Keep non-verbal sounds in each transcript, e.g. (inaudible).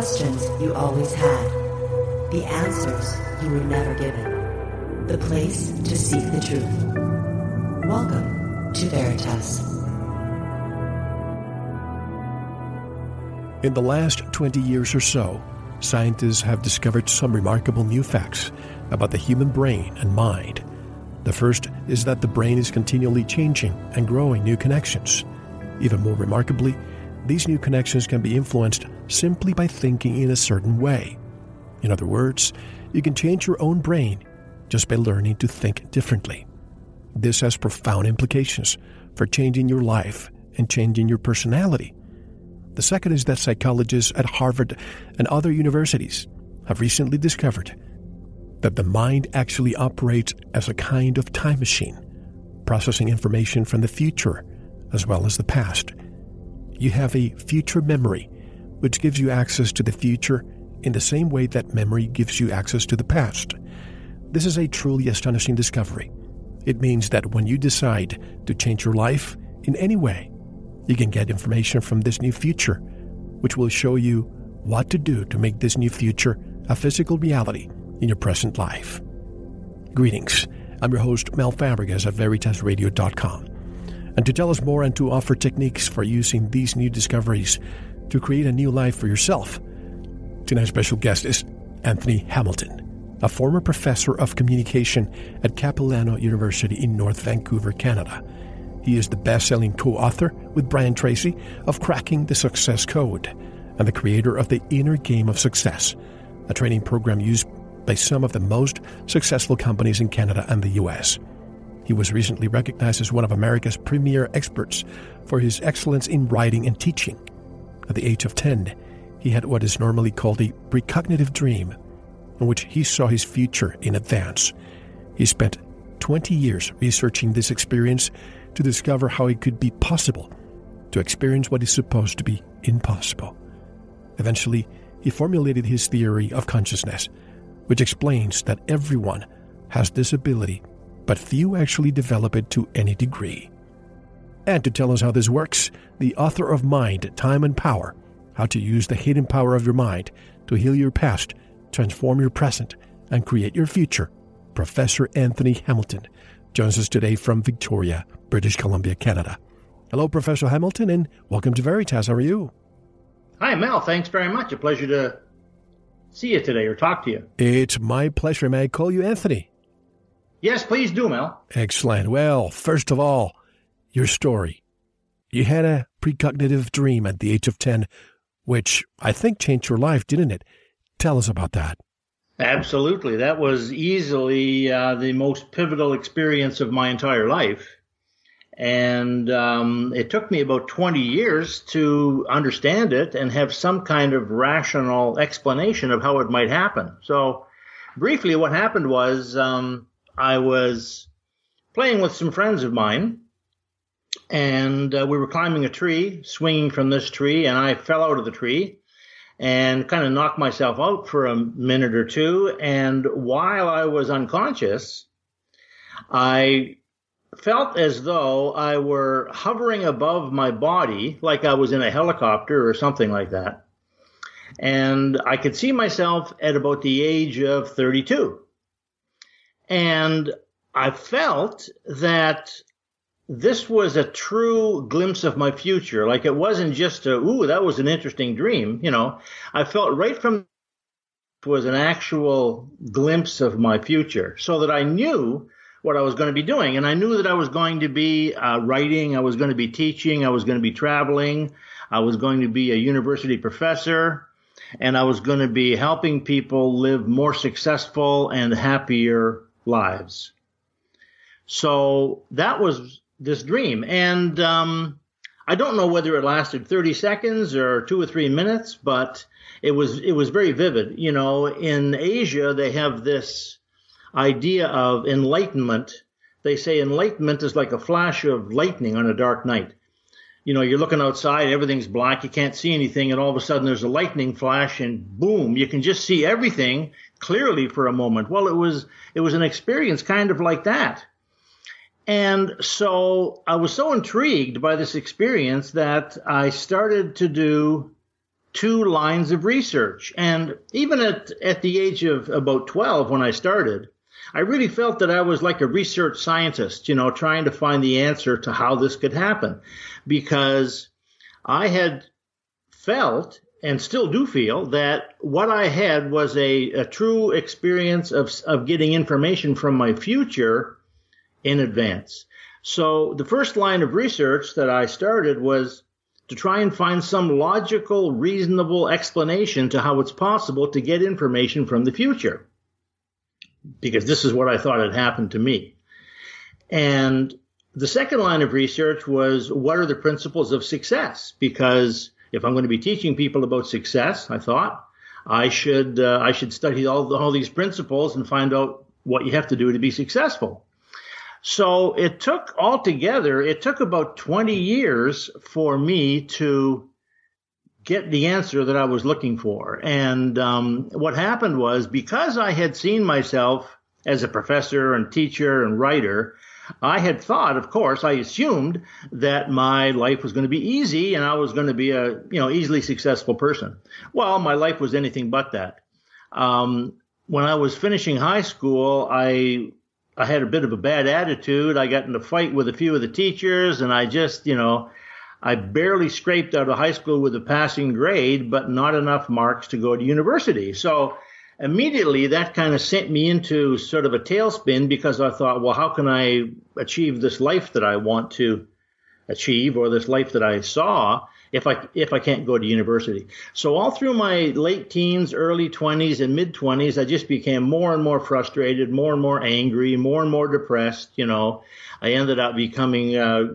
questions you always had, the answers you were never given, the place to seek the truth. Welcome to Veritas. In the last 20 years or so, scientists have discovered some remarkable new facts about the human brain and mind. The first is that the brain is continually changing and growing new connections. Even more remarkably, these new connections can be influenced simply by thinking in a certain way. In other words, you can change your own brain just by learning to think differently. This has profound implications for changing your life and changing your personality. The second is that psychologists at Harvard and other universities have recently discovered that the mind actually operates as a kind of time machine, processing information from the future as well as the past. You have a future memory, which gives you access to the future in the same way that memory gives you access to the past. This is a truly astonishing discovery. It means that when you decide to change your life in any way, you can get information from this new future, which will show you what to do to make this new future a physical reality in your present life. Greetings. I'm your host, Mel Fabregas at VeritasRadio.com. And to tell us more and to offer techniques for using these new discoveries to create a new life for yourself, tonight's special guest is Anthony Hamilton, a former professor of communication at Capilano University in North Vancouver, Canada. He is the best selling co author with Brian Tracy of Cracking the Success Code and the creator of the Inner Game of Success, a training program used by some of the most successful companies in Canada and the US. He was recently recognized as one of America's premier experts for his excellence in writing and teaching. At the age of 10, he had what is normally called a precognitive dream, in which he saw his future in advance. He spent 20 years researching this experience to discover how it could be possible to experience what is supposed to be impossible. Eventually, he formulated his theory of consciousness, which explains that everyone has this ability, but few actually develop it to any degree. And to tell us how this works, the author of Mind, Time and Power How to Use the Hidden Power of Your Mind to Heal Your Past, Transform Your Present, and Create Your Future, Professor Anthony Hamilton, joins us today from Victoria, British Columbia, Canada. Hello, Professor Hamilton, and welcome to Veritas. How are you? Hi, Mel. Thanks very much. A pleasure to see you today or talk to you. It's my pleasure. May I call you Anthony? Yes, please do, Mel. Excellent. Well, first of all, your story. You had a precognitive dream at the age of 10, which I think changed your life, didn't it? Tell us about that. Absolutely. That was easily uh, the most pivotal experience of my entire life. And um, it took me about 20 years to understand it and have some kind of rational explanation of how it might happen. So, briefly, what happened was um, I was playing with some friends of mine, and uh, we were climbing a tree, swinging from this tree, and I fell out of the tree and kind of knocked myself out for a minute or two. And while I was unconscious, I felt as though I were hovering above my body, like I was in a helicopter or something like that. And I could see myself at about the age of 32. And I felt that this was a true glimpse of my future. Like it wasn't just a, ooh, that was an interesting dream. You know, I felt right from was an actual glimpse of my future so that I knew what I was going to be doing. And I knew that I was going to be uh, writing, I was going to be teaching, I was going to be traveling, I was going to be a university professor, and I was going to be helping people live more successful and happier lives. So that was this dream. And um, I don't know whether it lasted 30 seconds or two or three minutes, but it was it was very vivid. You know, in Asia they have this idea of enlightenment. They say enlightenment is like a flash of lightning on a dark night. You know, you're looking outside, everything's black, you can't see anything, and all of a sudden there's a lightning flash, and boom, you can just see everything clearly for a moment. Well, it was it was an experience kind of like that. And so I was so intrigued by this experience that I started to do two lines of research. And even at, at the age of about 12 when I started, I really felt that I was like a research scientist, you know, trying to find the answer to how this could happen because I had felt and still do feel that what I had was a, a true experience of, of getting information from my future in advance. So the first line of research that I started was to try and find some logical, reasonable explanation to how it's possible to get information from the future. Because this is what I thought had happened to me. And the second line of research was what are the principles of success? Because if I'm going to be teaching people about success, I thought I should uh, I should study all all these principles and find out what you have to do to be successful. So it took altogether, it took about 20 years for me to get the answer that I was looking for. And um, what happened was because I had seen myself as a professor and teacher and writer, I had thought, of course, I assumed that my life was going to be easy and I was going to be a you know easily successful person. Well, my life was anything but that. Um, when I was finishing high school, I I had a bit of a bad attitude. I got in a fight with a few of the teachers, and I just, you know, I barely scraped out of high school with a passing grade, but not enough marks to go to university. So immediately that kind of sent me into sort of a tailspin because I thought, well, how can I achieve this life that I want to achieve or this life that I saw? If I if I can't go to university. So all through my late teens, early 20s, and mid 20s, I just became more and more frustrated, more and more angry, more and more depressed. You know, I ended up becoming uh,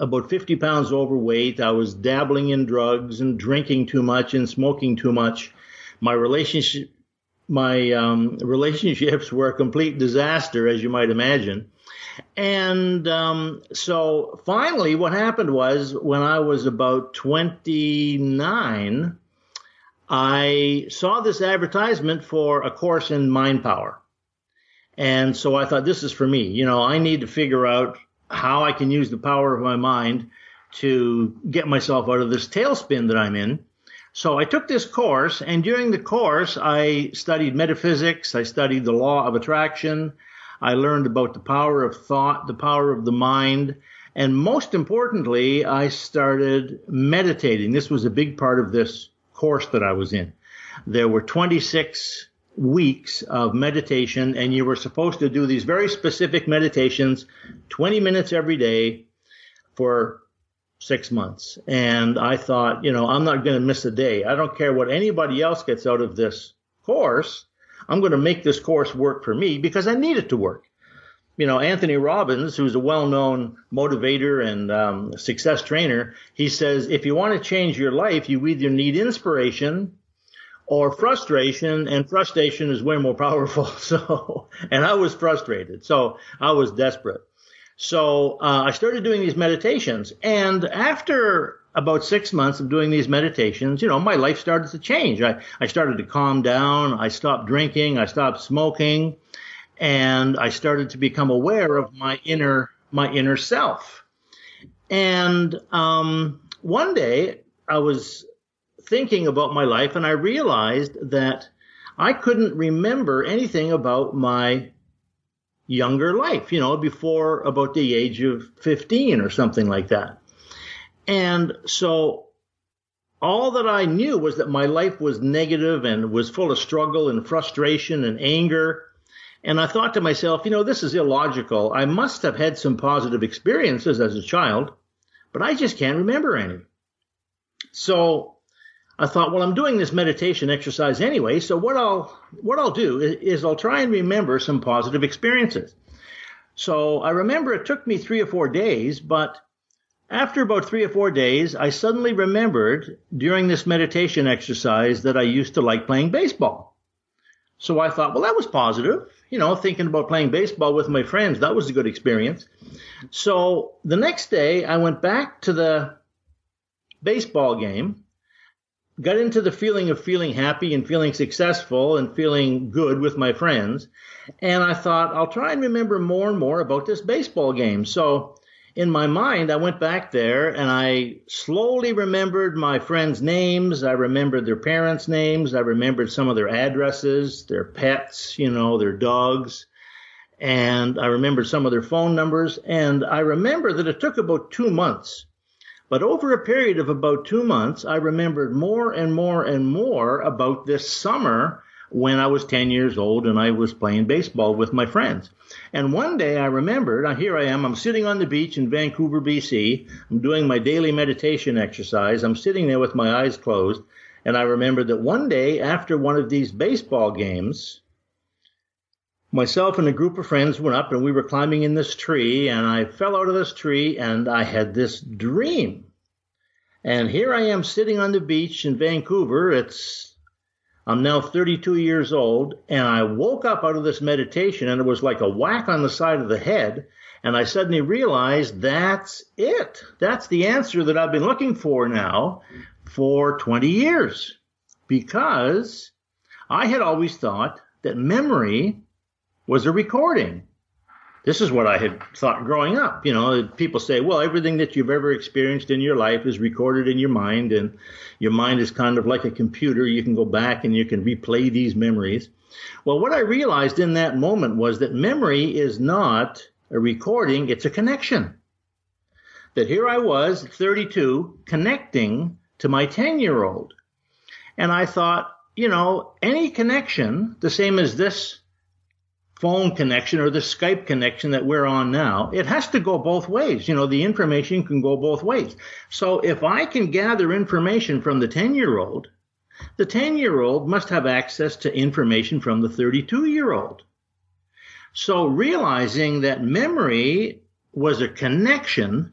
about 50 pounds overweight. I was dabbling in drugs and drinking too much and smoking too much. My relationship my um, relationships were a complete disaster, as you might imagine. And um, so finally, what happened was when I was about 29, I saw this advertisement for a course in mind power. And so I thought, this is for me. You know, I need to figure out how I can use the power of my mind to get myself out of this tailspin that I'm in. So I took this course, and during the course, I studied metaphysics, I studied the law of attraction, I learned about the power of thought, the power of the mind, and most importantly, I started meditating. This was a big part of this course that I was in. There were 26 weeks of meditation, and you were supposed to do these very specific meditations, 20 minutes every day for six months. And I thought, you know, I'm not going to miss a day. I don't care what anybody else gets out of this course. I'm going to make this course work for me because I need it to work. You know, Anthony Robbins, who's a well-known motivator and um, success trainer, he says if you want to change your life, you either need inspiration or frustration, and frustration is way more powerful. (laughs) So, and I was frustrated, so I was desperate. So uh, I started doing these meditations, and after about six months of doing these meditations, you know, my life started to change. I, I started to calm down. I stopped drinking. I stopped smoking. And I started to become aware of my inner, my inner self. And, um, one day I was thinking about my life and I realized that I couldn't remember anything about my younger life, you know, before about the age of 15 or something like that. And so all that I knew was that my life was negative and was full of struggle and frustration and anger. And I thought to myself, you know, this is illogical. I must have had some positive experiences as a child, but I just can't remember any. So I thought, well, I'm doing this meditation exercise anyway, so what I'll what I'll do is, is I'll try and remember some positive experiences. So I remember it took me three or four days, but after about three or four days, I suddenly remembered during this meditation exercise that I used to like playing baseball. So I thought, well, that was positive. You know, thinking about playing baseball with my friends, that was a good experience. So the next day, I went back to the baseball game, got into the feeling of feeling happy and feeling successful and feeling good with my friends. And I thought, I'll try and remember more and more about this baseball game. So in my mind, I went back there and I slowly remembered my friends' names. I remembered their parents' names. I remembered some of their addresses, their pets, you know, their dogs. And I remembered some of their phone numbers. And I remember that it took about two months. But over a period of about two months, I remembered more and more and more about this summer when I was 10 years old and I was playing baseball with my friends. And one day I remembered, uh, here I am, I'm sitting on the beach in Vancouver, BC. I'm doing my daily meditation exercise. I'm sitting there with my eyes closed. And I remembered that one day after one of these baseball games, myself and a group of friends went up and we were climbing in this tree and I fell out of this tree and I had this dream. And here I am sitting on the beach in Vancouver. It's I'm now 32 years old, and I woke up out of this meditation, and it was like a whack on the side of the head. And I suddenly realized that's it. That's the answer that I've been looking for now for 20 years. Because I had always thought that memory was a recording. This is what I had thought growing up. You know, people say, well, everything that you've ever experienced in your life is recorded in your mind, and your mind is kind of like a computer. You can go back and you can replay these memories. Well, what I realized in that moment was that memory is not a recording, it's a connection. That here I was, 32, connecting to my 10 year old. And I thought, you know, any connection, the same as this phone connection or the Skype connection that we're on now, it has to go both ways. You know, the information can go both ways. So if I can gather information from the 10 year old, the 10 year old must have access to information from the 32 year old. So realizing that memory was a connection,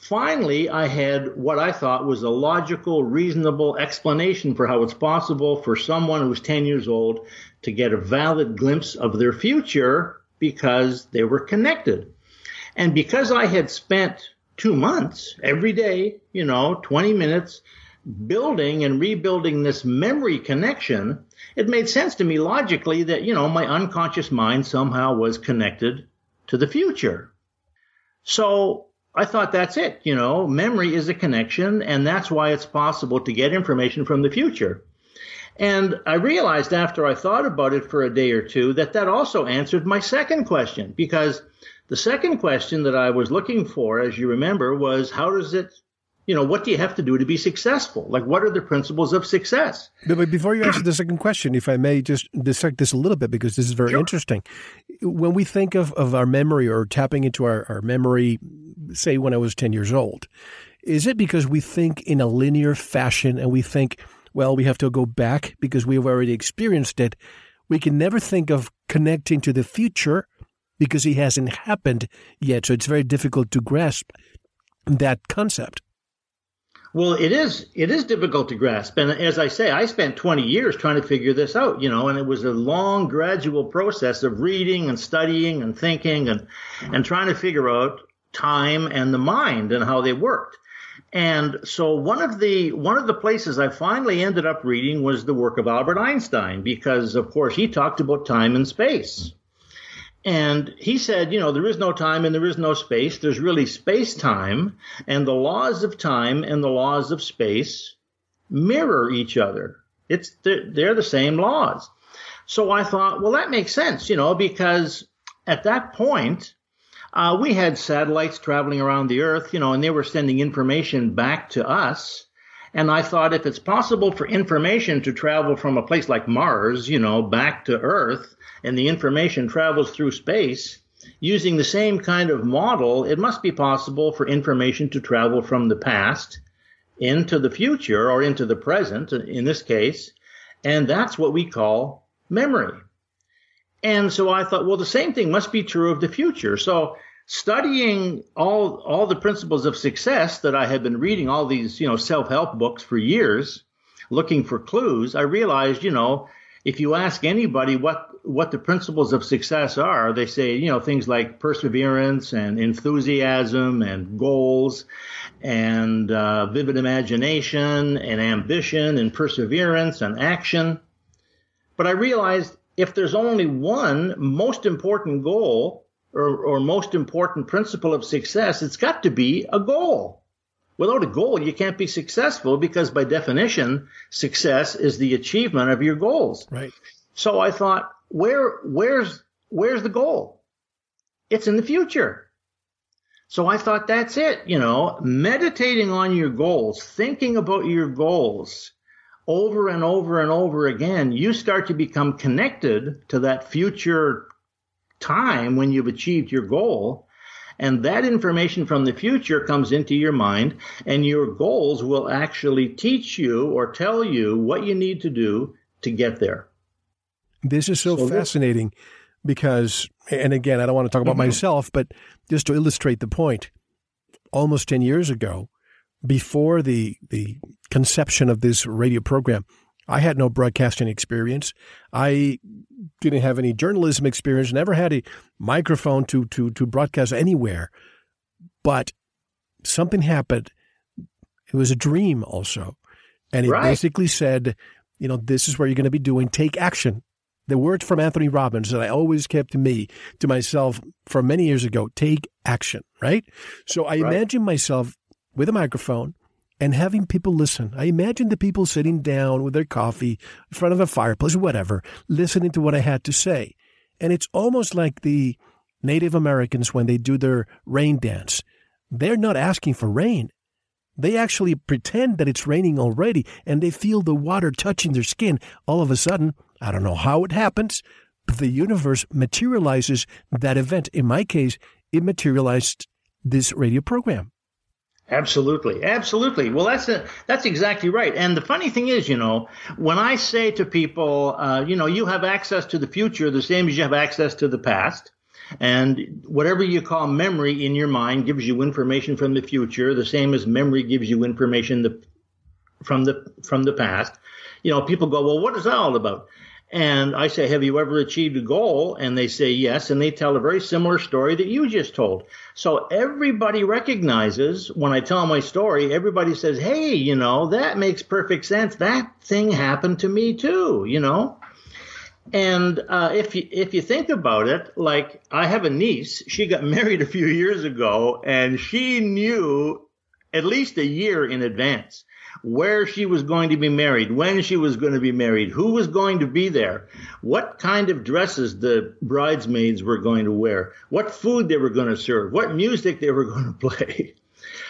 finally I had what I thought was a logical, reasonable explanation for how it's possible for someone who's 10 years old to get a valid glimpse of their future because they were connected. And because I had spent two months every day, you know, 20 minutes building and rebuilding this memory connection, it made sense to me logically that, you know, my unconscious mind somehow was connected to the future. So I thought that's it. You know, memory is a connection, and that's why it's possible to get information from the future. And I realized after I thought about it for a day or two that that also answered my second question because the second question that I was looking for, as you remember, was how does it, you know, what do you have to do to be successful? Like, what are the principles of success? But before you answer the second question, if I may just dissect this a little bit because this is very sure. interesting. When we think of, of our memory or tapping into our, our memory, say when I was 10 years old, is it because we think in a linear fashion and we think, well, we have to go back because we've already experienced it. We can never think of connecting to the future because it hasn't happened yet. So it's very difficult to grasp that concept. Well, it is it is difficult to grasp, and as I say, I spent 20 years trying to figure this out, you know, and it was a long, gradual process of reading and studying and thinking and and trying to figure out time and the mind and how they worked. And so one of the one of the places I finally ended up reading was the work of Albert Einstein because of course he talked about time and space. And he said, you know, there is no time and there is no space. There's really space time and the laws of time and the laws of space mirror each other. It's they're, they're the same laws. So I thought, well, that makes sense, you know, because at that point, uh, we had satellites traveling around the Earth, you know, and they were sending information back to us. And I thought if it's possible for information to travel from a place like Mars, you know, back to Earth, and the information travels through space, using the same kind of model, it must be possible for information to travel from the past into the future or into the present, in this case. And that's what we call memory. And so I thought, well, the same thing must be true of the future. So studying all all the principles of success that I had been reading all these, you know, self-help books for years, looking for clues, I realized, you know, if you ask anybody what what the principles of success are, they say, you know, things like perseverance and enthusiasm and goals and uh, vivid imagination and ambition and perseverance and action. But I realized if there's only one most important goal or, or most important principle of success, it's got to be a goal. Without a goal, you can't be successful because by definition, success is the achievement of your goals. Right. So I thought, where, where's, where's the goal? It's in the future. So I thought that's it, you know, meditating on your goals, thinking about your goals over and over and over again, you start to become connected to that future time when you've achieved your goal. And that information from the future comes into your mind, and your goals will actually teach you or tell you what you need to do to get there. This is so, so fascinating this- because, and again, I don't want to talk about mm-hmm. myself, but just to illustrate the point, almost 10 years ago, before the, the conception of this radio program, I had no broadcasting experience. I didn't have any journalism experience, never had a microphone to, to, to broadcast anywhere. But something happened. It was a dream also. And it right. basically said, you know, this is where you're going to be doing, take action. The words from Anthony Robbins that I always kept to me, to myself for many years ago, take action, right? So I right. imagine myself with a microphone and having people listen. I imagine the people sitting down with their coffee in front of a fireplace, whatever, listening to what I had to say. And it's almost like the Native Americans when they do their rain dance. They're not asking for rain. They actually pretend that it's raining already and they feel the water touching their skin. All of a sudden, I don't know how it happens, but the universe materializes that event. In my case, it materialized this radio program. Absolutely, absolutely. Well, that's a, that's exactly right. And the funny thing is, you know, when I say to people, uh, you know, you have access to the future the same as you have access to the past, and whatever you call memory in your mind gives you information from the future, the same as memory gives you information the, from the from the past. You know, people go, well, what is that all about? And I say, Have you ever achieved a goal? And they say yes. And they tell a very similar story that you just told. So everybody recognizes when I tell my story, everybody says, Hey, you know, that makes perfect sense. That thing happened to me too, you know? And uh, if you if you think about it, like I have a niece, she got (laughs) married a few years ago, and she knew at least a year in advance where she was going to be married, when she was going to be married, who was going to be there, what kind of dresses the bridesmaids were going to wear, what food they were going to serve, what music they were (laughs) going to play.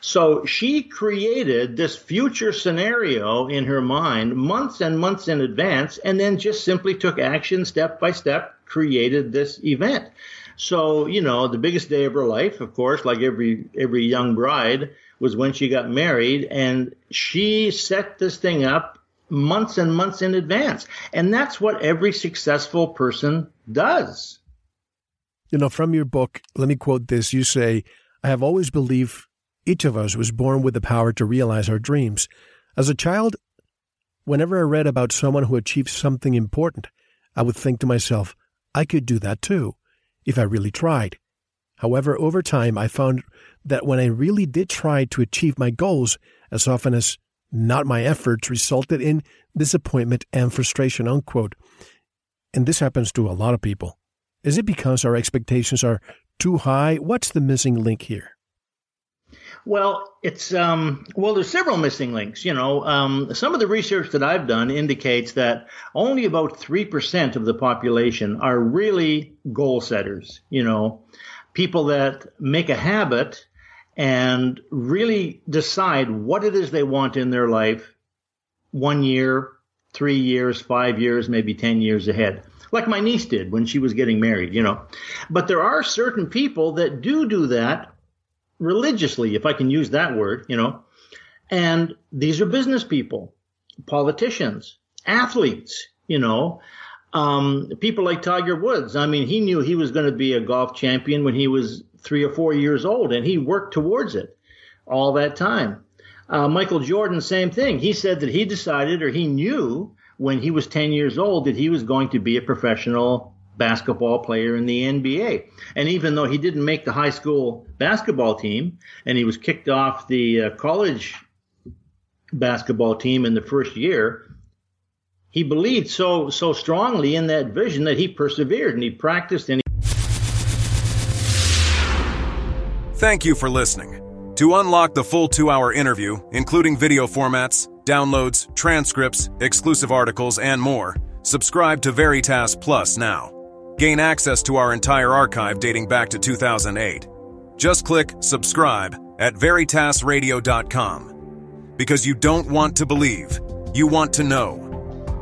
So she created this future scenario in her mind months and months in advance, and then just simply took action step by step, created this event. So, you know, the biggest day of her life, of course, like every every young bride, was when she got married, and she set this thing up months and months in advance. And that's what every successful person does. You know, from your book, let me quote this. You say, I have always believed each of us was born with the power to realize our dreams. As a child, whenever I read about someone who achieved something important, I would think to myself, I could do that too, if I really tried. However, over time, I found that when I really did try to achieve my goals, as often as not my efforts resulted in disappointment and frustration, unquote. And this happens to a lot of people. Is it because our expectations are too high? What's the missing link here? Well, it's um, well. There's several missing links. You know, um, some of the research that I've done indicates that only about three percent of the population are really goal setters. You know, people that make a habit and really decide what it is they want in their life one year, three years, five years, maybe 10 years ahead. Like my niece did when she was getting married, you know. But there are certain people that do do that religiously, if I can use that word, you know. And these are business people, politicians, athletes, you know, um, people like Tiger Woods. I mean, he knew he was going to be a golf champion when he was three or four years old, and he worked towards it all that time. Uh, Michael Jordan, same thing. He said that he decided or he knew when he was 10 years old that he was going to be a professional basketball player in the NBA. And even though he didn't make the high school basketball team and he was kicked off the uh, college basketball team in the first year, he believed so so strongly in that vision that he persevered and he practiced and Thank you for listening. To unlock the full two hour interview, including video formats, downloads, transcripts, exclusive articles, and more, subscribe to Veritas Plus now. Gain access to our entire archive dating back to 2008. Just click subscribe at veritasradio.com. Because you don't want to believe, you want to know.